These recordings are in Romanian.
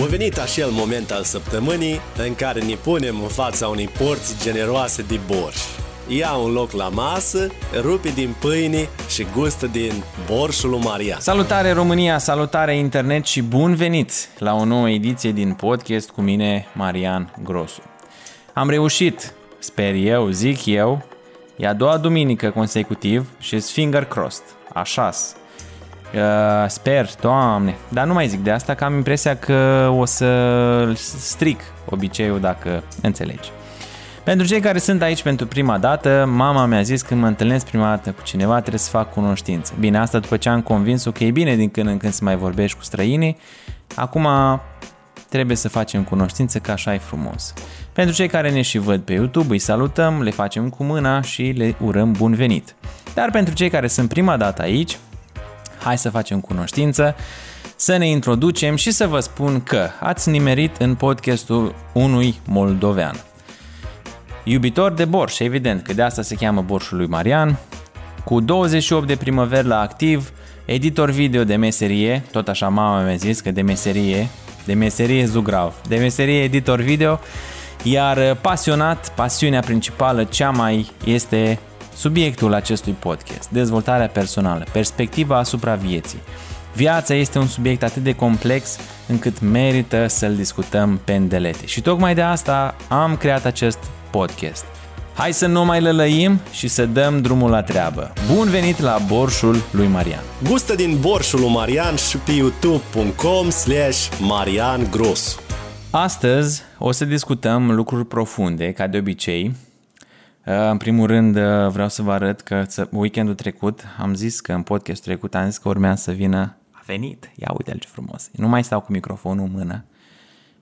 A venit acel moment al săptămânii în care ne punem în fața unei porți generoase de borș. Ia un loc la masă, rupe din pâine și gustă din borșul lui Maria. Salutare România, salutare internet și bun venit la o nouă ediție din podcast cu mine, Marian Grosu. Am reușit, sper eu, zic eu, e a doua duminică consecutiv și finger crossed, așa Uh, sper, doamne, dar nu mai zic de asta că am impresia că o să stric obiceiul dacă înțelegi. Pentru cei care sunt aici pentru prima dată, mama mi-a zis când mă întâlnesc prima dată cu cineva trebuie să fac cunoștință. Bine, asta după ce am convins-o că e bine din când în când să mai vorbești cu străinii, acum trebuie să facem cunoștință că așa e frumos. Pentru cei care ne și văd pe YouTube, îi salutăm, le facem cu mâna și le urăm bun venit. Dar pentru cei care sunt prima dată aici, hai să facem cunoștință, să ne introducem și să vă spun că ați nimerit în podcastul unui moldovean. Iubitor de borș, evident că de asta se cheamă borșul lui Marian, cu 28 de primăveri la activ, editor video de meserie, tot așa mama mi-a zis că de meserie, de meserie zugrav, de meserie editor video, iar pasionat, pasiunea principală cea mai este Subiectul acestui podcast, dezvoltarea personală, perspectiva asupra vieții. Viața este un subiect atât de complex încât merită să-l discutăm pe îndelete. Și tocmai de asta am creat acest podcast. Hai să nu mai lălăim și să dăm drumul la treabă. Bun venit la Borșul lui Marian! Gustă din Borșul lui Marian și pe youtube.com slash Marian Grosu. Astăzi o să discutăm lucruri profunde, ca de obicei, Uh, în primul rând uh, vreau să vă arăt că weekendul trecut am zis că în podcastul trecut am zis că urmează să vină a venit, ia uite ce frumos. Nu mai stau cu microfonul în mână.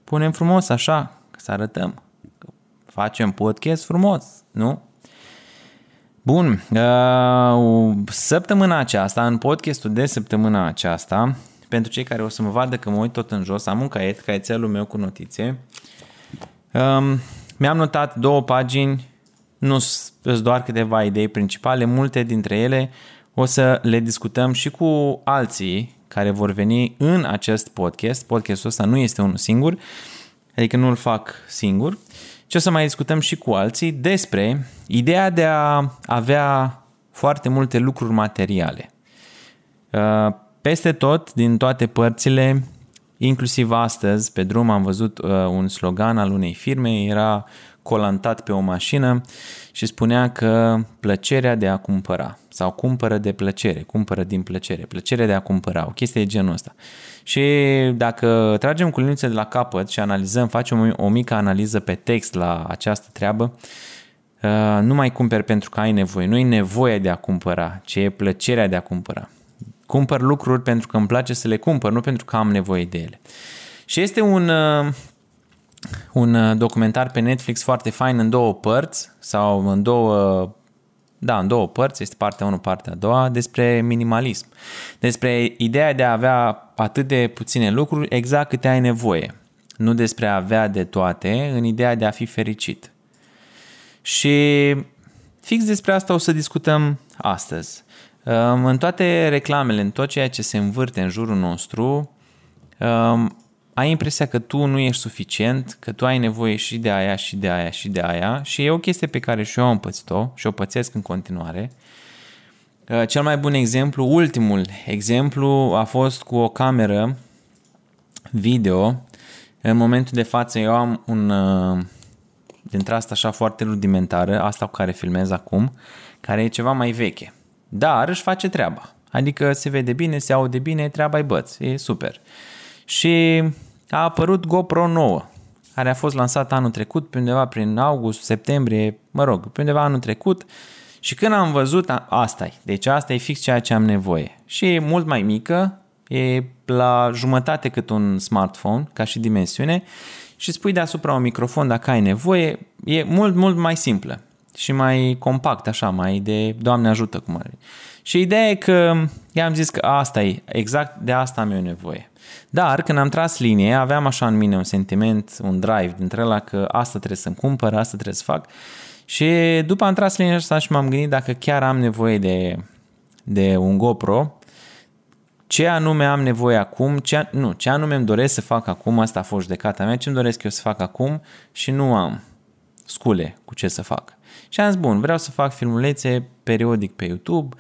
Punem frumos așa, să arătăm. Facem podcast frumos, nu? Bun, uh, săptămâna aceasta, în podcastul de săptămâna aceasta, pentru cei care o să mă vadă că mă uit tot în jos, am un caiet, caietelul meu cu notițe. Um, mi-am notat două pagini nu sunt doar câteva idei principale, multe dintre ele o să le discutăm și cu alții care vor veni în acest podcast. Podcastul ăsta nu este unul singur, adică nu îl fac singur, ci o să mai discutăm și cu alții despre ideea de a avea foarte multe lucruri materiale. Uh, peste tot, din toate părțile, inclusiv astăzi, pe drum am văzut uh, un slogan al unei firme, era colantat pe o mașină și spunea că plăcerea de a cumpăra sau cumpără de plăcere, cumpără din plăcere, plăcerea de a cumpăra, o chestie de genul ăsta. Și dacă tragem cu liniuțe de la capăt și analizăm, facem o, o mică analiză pe text la această treabă, uh, nu mai cumperi pentru că ai nevoie, nu e nevoie de a cumpăra, ci e plăcerea de a cumpăra. Cumpăr lucruri pentru că îmi place să le cumpăr, nu pentru că am nevoie de ele. Și este un, uh, un uh, documentar pe Netflix foarte fain în două părți sau în două da, în două părți, este partea 1, partea a doua, despre minimalism. Despre ideea de a avea atât de puține lucruri exact câte ai nevoie. Nu despre a avea de toate, în ideea de a fi fericit. Și fix despre asta o să discutăm astăzi. Um, în toate reclamele, în tot ceea ce se învârte în jurul nostru, um, ai impresia că tu nu ești suficient, că tu ai nevoie și de aia, și de aia, și de aia și e o chestie pe care și eu am pățit-o și o pățesc în continuare. Uh, cel mai bun exemplu, ultimul exemplu a fost cu o cameră video. În momentul de față eu am un uh, dintre asta așa foarte rudimentară, asta cu care filmez acum, care e ceva mai veche. Dar își face treaba. Adică se vede bine, se aude bine, treaba e băț, e super. Și a apărut GoPro 9, care a fost lansat anul trecut, pe undeva prin august, septembrie, mă rog, pe undeva anul trecut. Și când am văzut, asta e. Deci asta e fix ceea ce am nevoie. Și e mult mai mică, e la jumătate cât un smartphone, ca și dimensiune, și spui deasupra un microfon dacă ai nevoie, e mult, mult mai simplă și mai compact, așa, mai de Doamne ajută cum are. Și ideea e că i-am zis că asta e, exact de asta am eu nevoie. Dar când am tras linie, aveam așa în mine un sentiment, un drive dintre ăla că asta trebuie să-mi cumpăr, asta trebuie să fac. Și după am tras linia asta și m-am gândit dacă chiar am nevoie de, de un GoPro, ce anume am nevoie acum, ce, nu, ce anume îmi doresc să fac acum, asta a fost judecata mea, ce îmi doresc eu să fac acum și nu am scule cu ce să fac. Și am zis, bun, vreau să fac filmulețe periodic pe YouTube,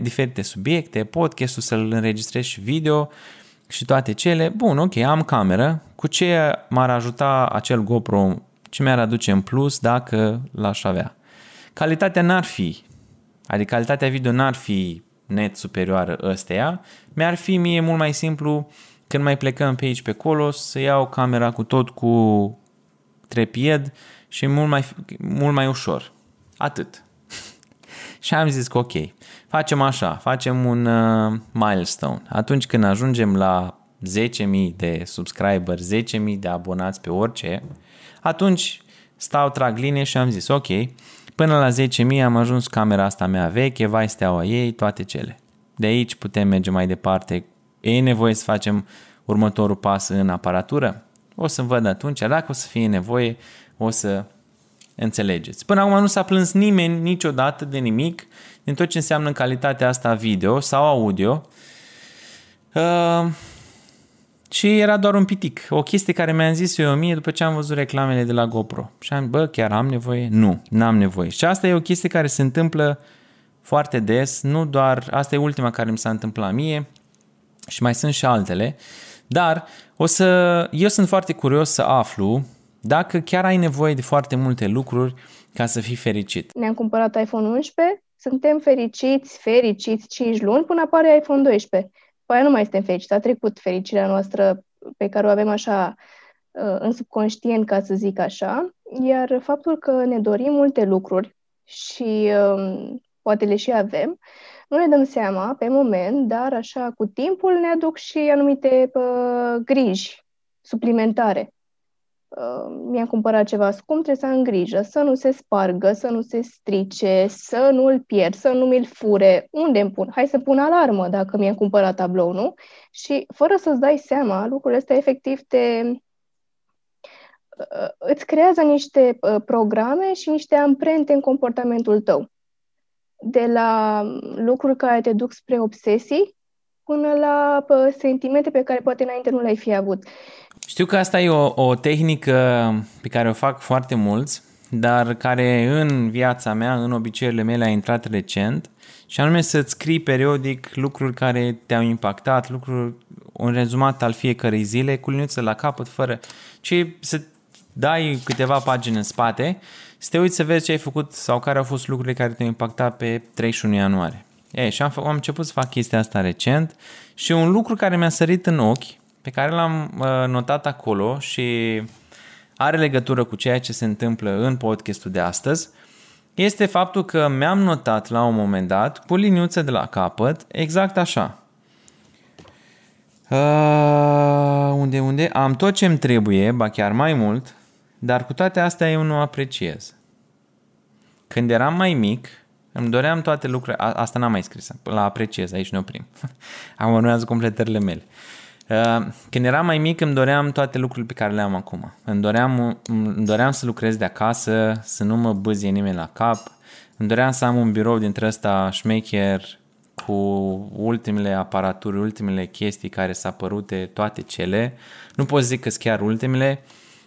diferite subiecte, podcastul să-l înregistrez și video și toate cele. Bun, ok, am cameră, cu ce m-ar ajuta acel GoPro, ce mi-ar aduce în plus dacă l-aș avea. Calitatea n-ar fi, adică calitatea video n-ar fi net superioară ăsteia, mi-ar fi mie mult mai simplu când mai plecăm pe aici pe acolo să iau camera cu tot cu trepied și mult mai, mult mai ușor. Atât. și am zis că ok, facem așa, facem un uh, milestone. Atunci când ajungem la 10.000 de subscriber, 10.000 de abonați pe orice, atunci stau, trag linie și am zis ok, până la 10.000 am ajuns camera asta mea veche, vai steaua ei, toate cele. De aici putem merge mai departe. E nevoie să facem următorul pas în aparatură? O să văd atunci, dacă o să fie nevoie, o să înțelegeți. Până acum nu s-a plâns nimeni niciodată de nimic din tot ce înseamnă calitatea asta video sau audio. Uh, și era doar un pitic. O chestie care mi-am zis eu mie după ce am văzut reclamele de la GoPro. Și am bă, chiar am nevoie? Nu, n-am nevoie. Și asta e o chestie care se întâmplă foarte des, nu doar, asta e ultima care mi s-a întâmplat mie și mai sunt și altele, dar o să, eu sunt foarte curios să aflu dacă chiar ai nevoie de foarte multe lucruri ca să fii fericit. Ne-am cumpărat iPhone 11, suntem fericiți, fericiți 5 luni până apare iPhone 12. Păi nu mai suntem fericiți, a trecut fericirea noastră pe care o avem așa uh, în subconștient, ca să zic așa, iar faptul că ne dorim multe lucruri și um, poate le și avem, nu ne dăm seama pe moment, dar așa cu timpul ne aduc și anumite uh, griji suplimentare. Uh, mi-am cumpărat ceva scump, trebuie să am grijă să nu se spargă, să nu se strice, să nu îl pierd, să nu mi-l fure. Unde îmi pun? Hai să pun alarmă dacă mi-am cumpărat tablou, nu? Și fără să-ți dai seama, lucrurile astea efectiv te, uh, îți creează niște uh, programe și niște amprente în comportamentul tău de la lucruri care te duc spre obsesii până la sentimente pe care poate înainte nu le-ai fi avut. Știu că asta e o, o tehnică pe care o fac foarte mulți, dar care în viața mea, în obiceiurile mele a intrat recent și anume să-ți scrii periodic lucruri care te-au impactat, lucruri, un rezumat al fiecărei zile, cu liniuță la capăt, fără, ci să dai câteva pagini în spate să te uiți să vezi ce ai făcut sau care au fost lucrurile care te-au impactat pe 31 ianuarie. E, și am, am început să fac chestia asta recent și un lucru care mi-a sărit în ochi, pe care l-am uh, notat acolo și are legătură cu ceea ce se întâmplă în podcastul de astăzi, este faptul că mi-am notat la un moment dat, cu liniuță de la capăt, exact așa. Uh, unde, unde? Am tot ce-mi trebuie, ba chiar mai mult, dar cu toate astea eu nu apreciez. Când eram mai mic, îmi doream toate lucrurile, a, asta n-am mai scris, la apreciez, aici ne oprim. Am urmează completările mele. Uh, când eram mai mic îmi doream toate lucrurile pe care le am acum. Îmi doream, îmi doream să lucrez de acasă, să nu mă bâzie nimeni la cap. Îmi doream să am un birou dintre ăsta șmecher cu ultimele aparaturi, ultimele chestii care s-a părute, toate cele. Nu pot zic că sunt chiar ultimele,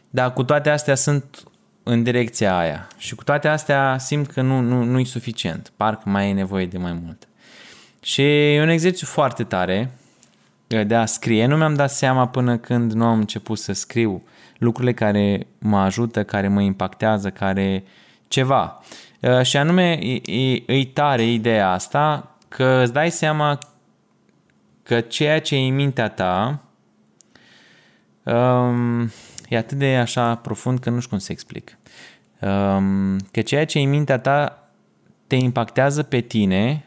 dar cu toate astea sunt în direcția aia și cu toate astea simt că nu, nu, nu e suficient, parcă mai e nevoie de mai mult. Și e un exercițiu foarte tare de a scrie. Nu mi-am dat seama până când nu am început să scriu lucrurile care mă ajută, care mă impactează, care ceva. Uh, și anume, e, e tare ideea asta că îți dai seama că ceea ce e în mintea ta um, e atât de așa profund că nu știu cum să explic. Um, că ceea ce e în mintea ta te impactează pe tine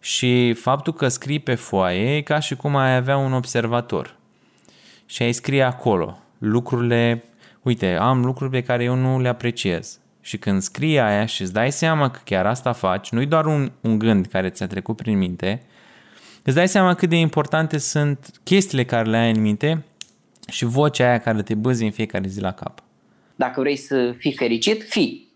și faptul că scrii pe foaie e ca și cum ai avea un observator și ai scrie acolo lucrurile, uite, am lucruri pe care eu nu le apreciez. Și când scrii aia și îți dai seama că chiar asta faci, nu-i doar un, un gând care ți-a trecut prin minte, îți dai seama cât de importante sunt chestiile care le ai în minte și vocea aia care te băzi în fiecare zi la cap. Dacă vrei să fii fericit, fii.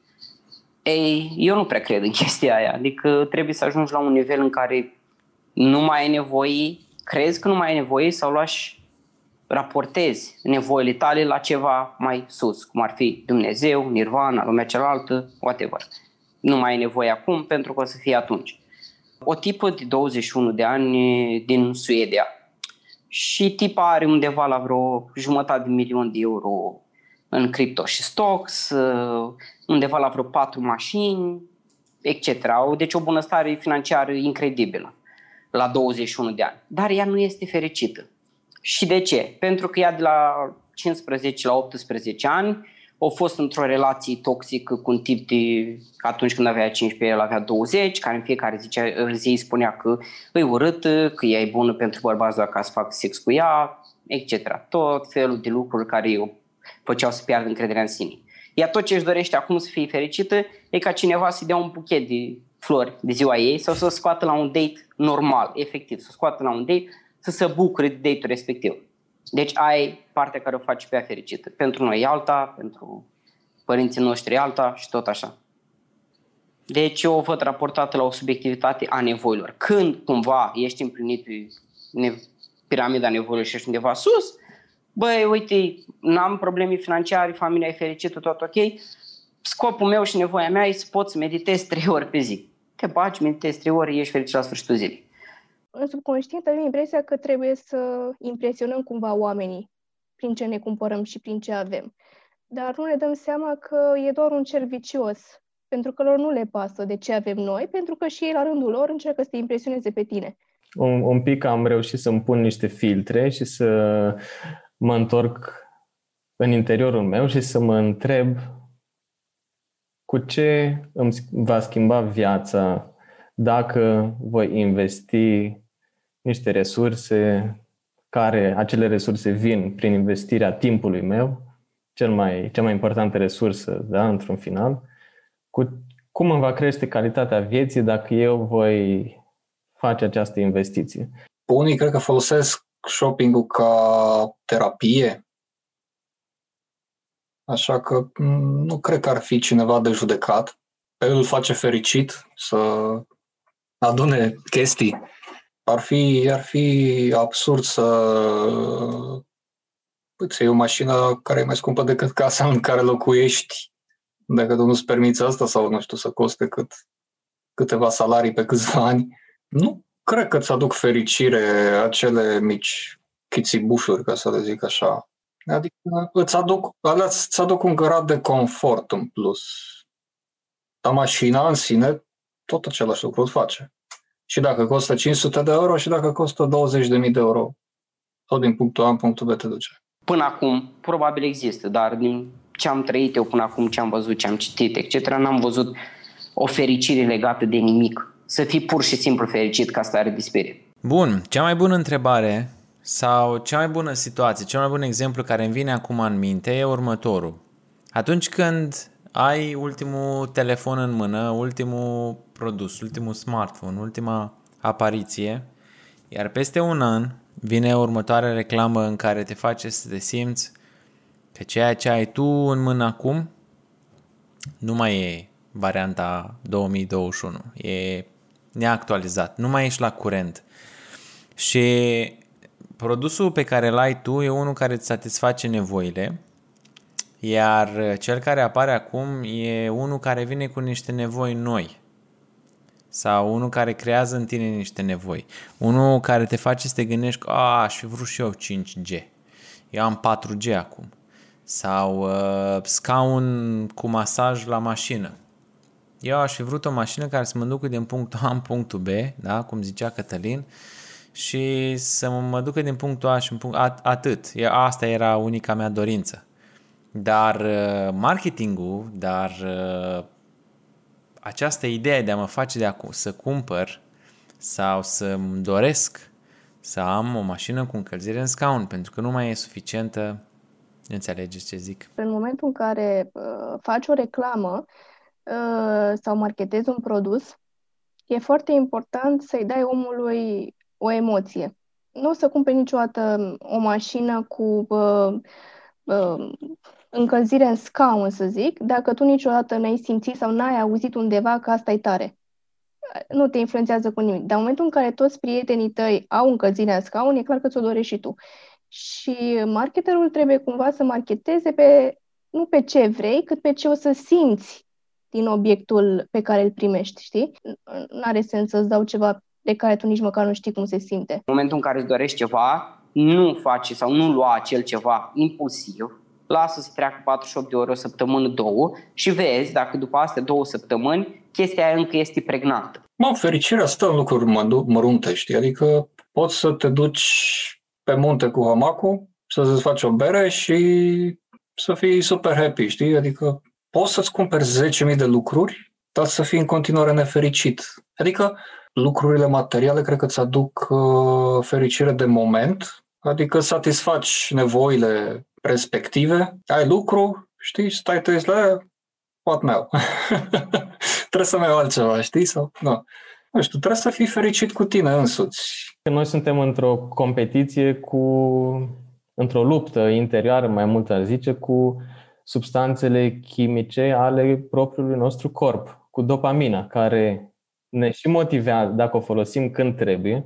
Ei, eu nu prea cred în chestia aia. Adică trebuie să ajungi la un nivel în care nu mai ai nevoie crezi că nu mai ai nevoie sau lași raportezi nevoile tale la ceva mai sus, cum ar fi Dumnezeu, Nirvana, lumea cealaltă, whatever. Nu mai ai nevoie acum pentru că o să fie atunci. O tipă de 21 de ani din Suedia și tipa are undeva la vreo jumătate de milion de euro în cripto și stocks, undeva la vreo patru mașini, etc. Deci o bunăstare financiară incredibilă la 21 de ani. Dar ea nu este fericită. Și de ce? Pentru că ea de la 15 la 18 ani a fost într-o relație toxică cu un tip de, atunci când avea 15, el avea 20, care în fiecare zi, zi spunea că îi urâtă, că ea e bună pentru bărbați ca să fac sex cu ea, etc. Tot felul de lucruri care o făceau să piardă încrederea în sine. Ea tot ce își dorește acum să fie fericită e ca cineva să dea un buchet de flori de ziua ei sau să o scoată la un date normal, efectiv, să o scoată la un date, să se bucure de date-ul respectiv. Deci ai partea care o faci pe ea fericită. Pentru noi e alta, pentru părinții noștri e alta și tot așa. Deci eu o văd raportată la o subiectivitate a nevoilor. Când cumva ești împlinit pe piramida nevoilor și ești undeva sus, băi, uite, n-am probleme financiare, familia e fericită, tot ok, scopul meu și nevoia mea e să pot să meditez trei ori pe zi. Te bagi, meditezi trei ori, ești fericit la sfârșitul zilei. În subconștient avem impresia că trebuie să impresionăm cumva oamenii prin ce ne cumpărăm și prin ce avem. Dar nu ne dăm seama că e doar un cer vicios, pentru că lor nu le pasă de ce avem noi, pentru că și ei la rândul lor încearcă să te impresioneze pe tine. Un, un pic am reușit să-mi pun niște filtre și să mă întorc în interiorul meu și să mă întreb cu ce îmi va schimba viața dacă voi investi niște resurse care acele resurse vin prin investirea timpului meu, cel mai, cea mai importantă resursă, da, într-un final, cu cum îmi va crește calitatea vieții dacă eu voi face această investiție. Unii cred că folosesc shopping-ul ca terapie, așa că mm, nu cred că ar fi cineva de judecat. Pe el îl face fericit să adune chestii. Ar fi, ar fi absurd să îți iei o mașină care e mai scumpă decât casa în care locuiești, dacă tu nu-ți permiți asta sau, nu știu, să coste cât câteva salarii pe câțiva ani. Nu cred că îți aduc fericire acele mici chițibușuri, ca să le zic așa. Adică îți aduc, alea îți aduc un grad de confort în plus. Dar mașina în sine tot același lucru îți face. Și dacă costă 500 de euro și dacă costă 20.000 de euro. Tot din punctul A în punctul B te duce. Până acum, probabil există, dar din ce am trăit eu până acum, ce am văzut, ce am citit, etc., n-am văzut o fericire legată de nimic. Să fii pur și simplu fericit ca stare de spirit. Bun, cea mai bună întrebare sau cea mai bună situație, cel mai bun exemplu care îmi vine acum în minte e următorul. Atunci când ai ultimul telefon în mână, ultimul produs, ultimul smartphone, ultima apariție, iar peste un an vine următoarea reclamă în care te face să te simți că ceea ce ai tu în mână acum nu mai e varianta 2021, e neactualizat, nu mai ești la curent. Și produsul pe care îl ai tu e unul care îți satisface nevoile, iar cel care apare acum e unul care vine cu niște nevoi noi sau unul care creează în tine niște nevoi. Unul care te face să te gândești că aș fi vrut și eu 5G. Eu am 4G acum. Sau uh, scaun cu masaj la mașină. Eu aș fi vrut o mașină care să mă ducă din punctul A în punctul B, da, cum zicea Cătălin, și să mă ducă din punctul A și în punct atât. Asta era unica mea dorință. Dar uh, marketingul, dar uh, această idee de a mă face de a, să cumpăr sau să-mi doresc să am o mașină cu încălzire în scaun, pentru că nu mai e suficientă, înțelegeți ce zic? În momentul în care uh, faci o reclamă uh, sau marketezi un produs, e foarte important să-i dai omului o emoție. Nu o să cumperi niciodată o mașină cu uh, uh, încălzire în scaun, să zic, dacă tu niciodată n-ai simțit sau n-ai auzit undeva că asta e tare. nu te influențează cu nimic. Dar în momentul în care toți prietenii tăi au încălzire în scaun, e clar că ți-o dorești și tu. Și marketerul trebuie cumva să marketeze pe, nu pe ce vrei, cât pe ce o să simți din obiectul pe care îl primești, știi? Nu are sens să-ți dau ceva de care tu nici măcar nu știi cum se simte. În momentul în care îți dorești ceva, nu face sau nu lua acel ceva impulsiv, lasă să treacă 48 de ore, o săptămână, două și vezi dacă după astea două săptămâni chestia aia încă este pregnantă. Mă, fericirea stă în lucruri mărunte, știi? Adică poți să te duci pe munte cu hamacul, să-ți faci o bere și să fii super happy, știi? Adică poți să-ți cumperi 10.000 de lucruri, dar să fii în continuare nefericit. Adică lucrurile materiale cred că îți aduc uh, fericire de moment, adică satisfaci nevoile respective, ai lucru, știi, stai tu la aia, what meu. trebuie să mai iau altceva, știi? Sau, nu. nu știu, trebuie să fii fericit cu tine însuți. Noi suntem într-o competiție cu, într-o luptă interioară, mai mult ar zice, cu substanțele chimice ale propriului nostru corp, cu dopamina, care ne și motivează, dacă o folosim când trebuie,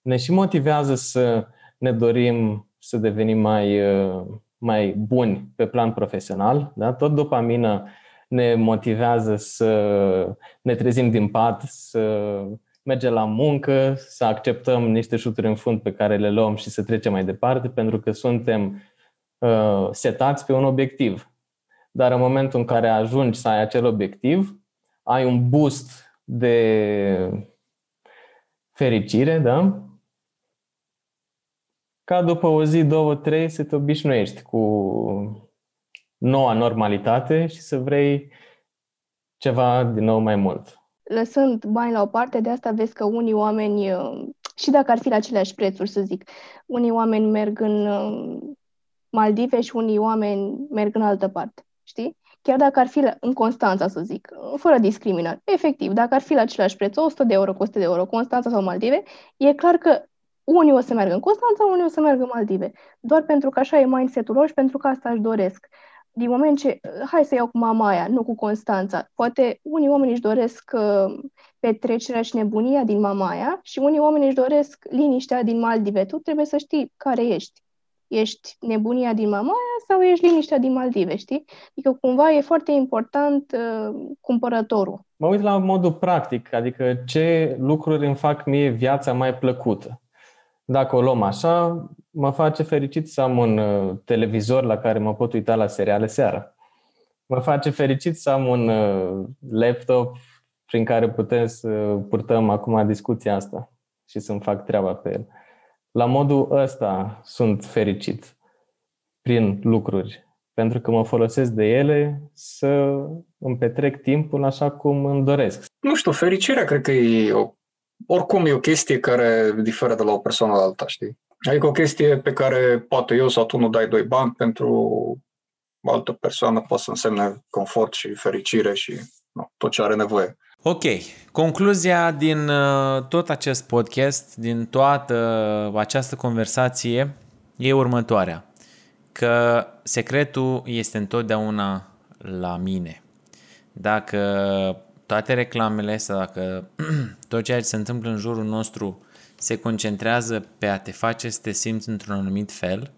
ne și motivează să ne dorim să devenim mai, mai buni pe plan profesional. Da? Tot dopamina ne motivează să ne trezim din pat, să mergem la muncă, să acceptăm niște șuturi în fund pe care le luăm și să trecem mai departe, pentru că suntem uh, setați pe un obiectiv. Dar în momentul în care ajungi să ai acel obiectiv, ai un boost de fericire, da? Ca după o zi, două, trei, să te obișnuiești cu noua normalitate și să vrei ceva din nou mai mult. Lăsând bani la o parte, de asta vezi că unii oameni, uh, și dacă ar fi la aceleași prețuri, să zic, unii oameni merg în uh, Maldive și unii oameni merg în altă parte, știi? Chiar dacă ar fi la, în Constanța, să zic, fără discriminare. Efectiv, dacă ar fi la același preț, 100 de euro cu 100 de euro, Constanța sau Maldive, e clar că unii o să meargă în Constanța, unii o să meargă în Maldive. Doar pentru că așa e mindset-ul lor și pentru că asta își doresc din moment ce, hai să iau cu mama aia, nu cu Constanța, poate unii oameni își doresc uh, petrecerea și nebunia din mama aia și unii oameni își doresc liniștea din Maldive. Tu trebuie să știi care ești. Ești nebunia din mama aia sau ești liniștea din Maldive, știi? Adică cumva e foarte important uh, cumpărătorul. Mă uit la modul practic, adică ce lucruri îmi fac mie viața mai plăcută. Dacă o luăm așa, mă face fericit să am un uh, televizor la care mă pot uita la seriale seara. Mă face fericit să am un uh, laptop prin care putem să purtăm acum discuția asta și să-mi fac treaba pe el. La modul ăsta sunt fericit prin lucruri, pentru că mă folosesc de ele să îmi petrec timpul așa cum îmi doresc. Nu știu, fericirea cred că e o, oricum e o chestie care diferă de la o persoană la alta, știi? Adică o chestie pe care poate eu sau tu nu dai doi bani pentru o altă persoană poate să însemne confort și fericire și nu, tot ce are nevoie. Ok, concluzia din uh, tot acest podcast, din toată această conversație, e următoarea. Că secretul este întotdeauna la mine. Dacă toate reclamele sau dacă tot ceea ce se întâmplă în jurul nostru se concentrează pe a te face să te simți într-un anumit fel,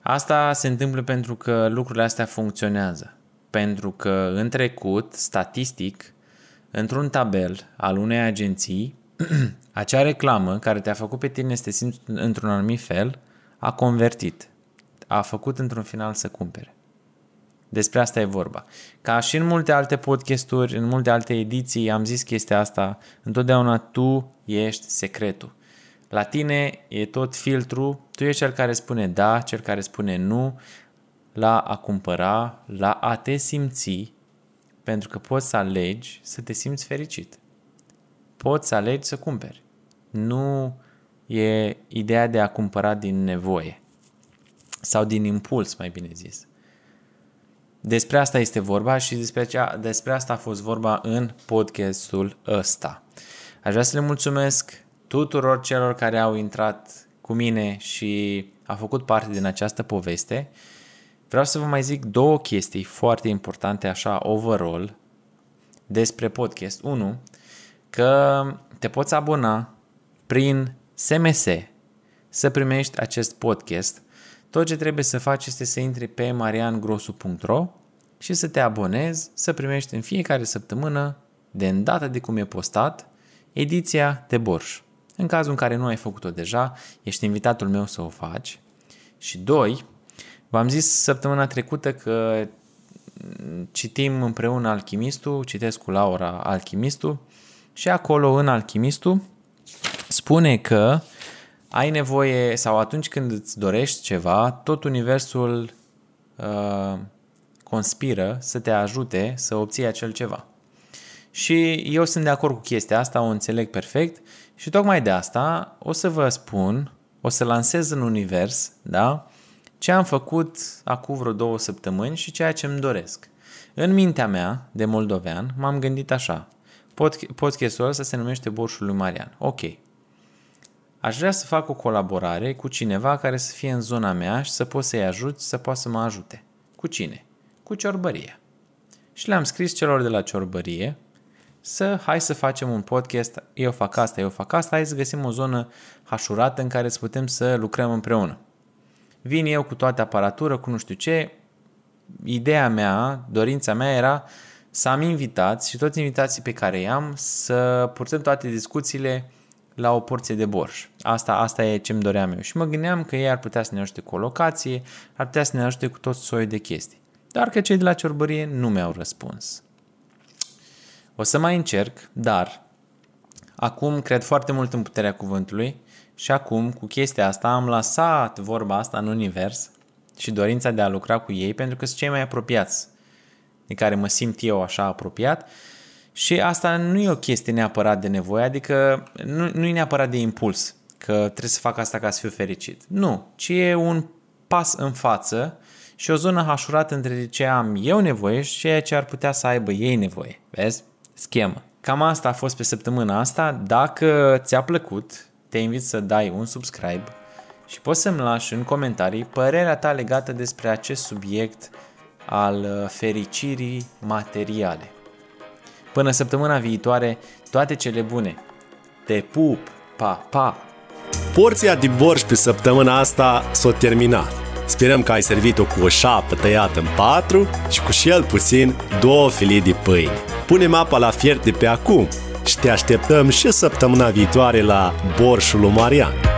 asta se întâmplă pentru că lucrurile astea funcționează. Pentru că în trecut, statistic, într-un tabel al unei agenții, acea reclamă care te-a făcut pe tine să te simți într-un anumit fel, a convertit. A făcut într-un final să cumpere. Despre asta e vorba. Ca și în multe alte podcasturi, în multe alte ediții, am zis chestia asta, întotdeauna tu ești secretul. La tine e tot filtru, tu ești cel care spune da, cel care spune nu, la a cumpăra, la a te simți, pentru că poți să alegi să te simți fericit. Poți să alegi să cumperi. Nu e ideea de a cumpăra din nevoie sau din impuls, mai bine zis. Despre asta este vorba și despre, cea, despre asta a fost vorba în podcastul ăsta. Aș vrea să le mulțumesc tuturor celor care au intrat cu mine și a făcut parte din această poveste. Vreau să vă mai zic două chestii foarte importante așa overall despre podcast. Unu, că te poți abona prin SMS să primești acest podcast. Tot ce trebuie să faci este să intri pe mariangrosu.ro și să te abonezi, să primești în fiecare săptămână, de îndată de cum e postat, ediția de borș. În cazul în care nu ai făcut-o deja, ești invitatul meu să o faci. Și doi, v-am zis săptămâna trecută că citim împreună Alchimistul, citesc cu Laura Alchimistul și acolo în Alchimistul spune că ai nevoie sau atunci când îți dorești ceva, tot universul uh, conspiră să te ajute să obții acel ceva. Și eu sunt de acord cu chestia asta, o înțeleg perfect și tocmai de asta o să vă spun, o să lansez în univers, da? Ce am făcut acum vreo două săptămâni și ceea ce îmi doresc. În mintea mea, de moldovean, m-am gândit așa. Podcastul ăsta se numește Borșul lui Marian. Ok. Aș vrea să fac o colaborare cu cineva care să fie în zona mea și să pot să-i ajut să poată să mă ajute. Cu cine? Cu ciorbărie. Și le-am scris celor de la ciorbărie să hai să facem un podcast, eu fac asta, eu fac asta, hai să găsim o zonă hașurată în care să putem să lucrăm împreună. Vin eu cu toată aparatură, cu nu știu ce, ideea mea, dorința mea era să am invitați și toți invitații pe care i-am să purtăm toate discuțiile la o porție de borș. Asta, asta e ce-mi doream eu. Și mă gândeam că ei ar putea să ne ajute cu o locație, ar putea să ne ajute cu tot soiul de chestii. Dar că cei de la ciorbărie nu mi-au răspuns. O să mai încerc, dar acum cred foarte mult în puterea cuvântului și acum, cu chestia asta, am lăsat vorba asta în univers și dorința de a lucra cu ei pentru că sunt cei mai apropiați de care mă simt eu așa apropiat și asta nu e o chestie neapărat de nevoie, adică nu, nu e neapărat de impuls că trebuie să fac asta ca să fiu fericit. Nu, ci e un pas în față și o zonă hașurată între ce am eu nevoie și ceea ce ar putea să aibă ei nevoie. Vezi? Schemă. Cam asta a fost pe săptămâna asta. Dacă ți-a plăcut, te invit să dai un subscribe și poți să-mi lași în comentarii părerea ta legată despre acest subiect al uh, fericirii materiale. Până săptămâna viitoare, toate cele bune. Te pup! Pa, pa! Porția de borș pe săptămâna asta s-a terminat. Sperăm că ai servit-o cu o șapă tăiată în patru și cu cel puțin două filii de pâine. Punem apa la fiert de pe acum și te așteptăm și săptămâna viitoare la Borșul lui Marian.